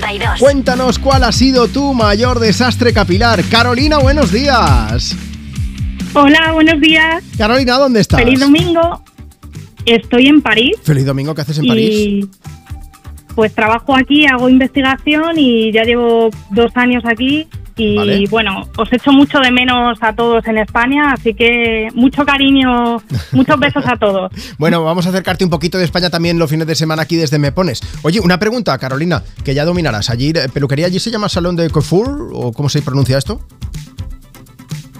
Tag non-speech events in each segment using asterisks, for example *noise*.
32. Cuéntanos cuál ha sido tu mayor desastre capilar. Carolina, buenos días. Hola, buenos días. Carolina, ¿dónde estás? Feliz domingo. Estoy en París. Feliz domingo, ¿qué haces en París? Pues trabajo aquí, hago investigación y ya llevo dos años aquí. Y Vale. bueno, os echo mucho de menos a todos en España, así que mucho cariño, *laughs* muchos besos a todos. Bueno, vamos a acercarte un poquito de España también los fines de semana aquí desde Me Pones. Oye, una pregunta, Carolina, que ya dominarás. Allí, eh, peluquería, ¿allí se llama Salón de Coiffure o cómo se pronuncia esto?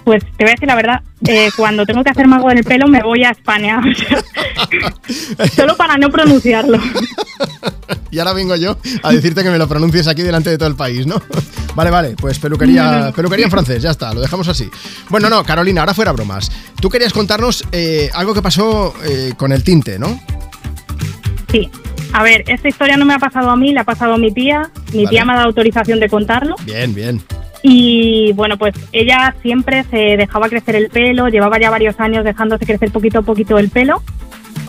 Pues te voy a decir la verdad, eh, *laughs* cuando tengo que hacer algo en el pelo me voy a España, *laughs* solo para no pronunciarlo. Y ahora vengo yo a decirte que me lo pronuncies aquí delante de todo el país, ¿no? Vale, vale, pues peluquería, peluquería en francés, ya está, lo dejamos así. Bueno, no, Carolina, ahora fuera bromas. Tú querías contarnos eh, algo que pasó eh, con el tinte, ¿no? Sí. A ver, esta historia no me ha pasado a mí, le ha pasado a mi tía. Mi Vale. tía me ha dado autorización de contarlo. Bien, bien. Y bueno, pues ella siempre se dejaba crecer el pelo, llevaba ya varios años dejándose crecer poquito a poquito el pelo.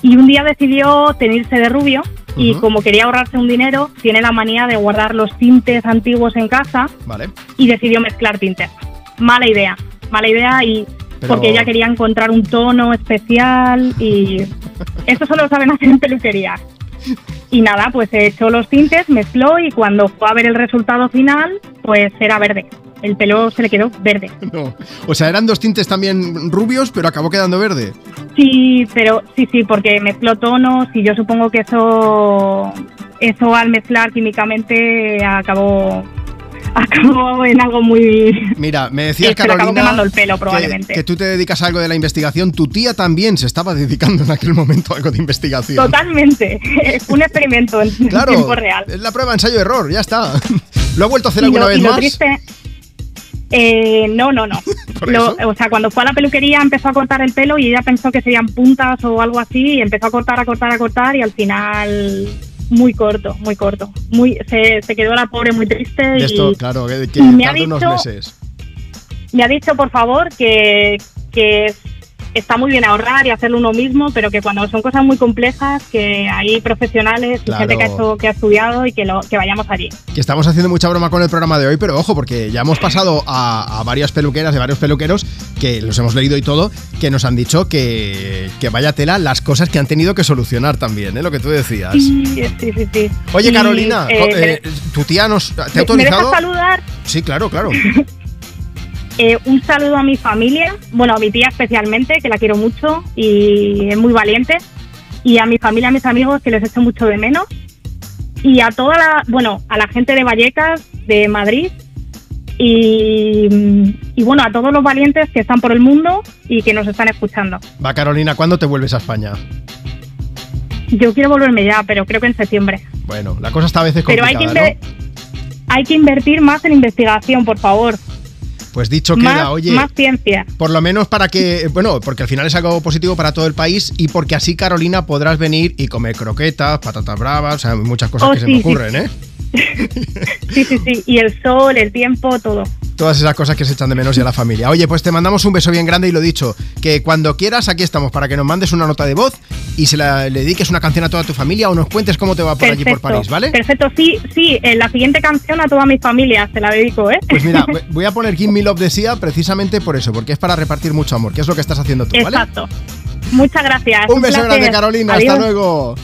Y un día decidió tenerse de rubio y como quería ahorrarse un dinero, tiene la manía de guardar los tintes antiguos en casa Vale. y decidió mezclar tintes. Mala idea, mala idea y Pero- porque ella quería encontrar un tono especial y *laughs* eso solo lo saben hacer en peluquería. Y nada, pues echó los tintes, mezcló y cuando fue a ver el resultado final, pues era verde. El pelo se le quedó verde. No. O sea, eran dos tintes también rubios, pero acabó quedando verde. Sí, pero sí, sí, porque mezcló tonos y yo supongo que eso, eso al mezclar químicamente acabó, acabó en algo muy, Mira, me decías, Carolina, el pelo, que- probablemente. Que, tú te dedicas a algo de la investigación. Tu tía también se estaba dedicando en aquel momento a algo de investigación. Totalmente. *laughs* Es un experimento en Claro, tiempo real. es la prueba ensayo-error, ya está. *laughs* ¿Lo ha vuelto a hacer Y alguna lo, vez y lo más? triste. Eh, no, no, no. *laughs* Lo- o sea, cuando fue a la peluquería empezó a cortar el pelo y ella pensó que serían puntas o algo así y empezó a cortar, a cortar, a cortar y al final muy corto, muy corto. Muy, se, se quedó la pobre muy triste De y esto, claro, que, que y me ha unos dicho- meses. me ha dicho por favor que, que está muy bien ahorrar y hacerlo uno mismo, pero que cuando son cosas muy complejas, que hay profesionales y Claro. gente que ha, hecho- que ha estudiado y que, lo, que vayamos allí. Que estamos haciendo mucha broma con el programa de hoy, pero ojo, porque ya hemos pasado a, a varias peluqueras de varios peluqueros que los hemos leído y todo, que nos han dicho que, que vaya tela las cosas que han tenido que solucionar también, ¿eh? lo que tú decías. Sí, sí, sí, sí. Oye, Y, Carolina, eh, eh, ¿tu tía nos te ha ¿me- ¿Me autorizado? dejas saludar? Sí, claro, claro. *laughs* Eh, un saludo a mi familia, bueno, a mi tía especialmente, que la quiero mucho y es muy valiente. Y a mi familia, a mis amigos, que les echo mucho de menos. Y a toda la, bueno, a la gente de Vallecas, de Madrid. Y, y bueno, a todos los valientes que están por el mundo y que nos están escuchando. Va, Carolina, ¿cuándo te vuelves a España? Yo quiero volverme ya, pero creo que en septiembre. Bueno, la cosa está a veces Pero hay complicada, que, ¿no? hay que invertir más en investigación, por favor. Pues dicho más, queda, oye. más ciencia. Por lo menos para que, bueno, porque al final es algo positivo para todo el país y porque así Carolina podrás venir y comer croquetas, patatas bravas, o sea, muchas cosas Oh, que se me sí. ocurren, ¿eh? *laughs* Sí, sí, sí. Y el sol, el tiempo, todo. Todas esas cosas que se echan de menos y a la familia. Oye, pues te mandamos un beso bien grande y lo dicho, que cuando quieras aquí estamos para que nos mandes una nota de voz y se la, le dediques una canción a toda tu familia o nos cuentes cómo te va por allí por París, ¿vale? Perfecto, sí, sí. En la siguiente canción a toda mi familia se la dedico, ¿eh? Pues mira, *laughs* voy a poner Give Me Love de Sia precisamente por eso, porque es para repartir mucho amor, que es lo que estás haciendo tú, ¿vale? Exacto. Muchas gracias. Un beso placer. grande, Carolina. Adiós. Hasta luego.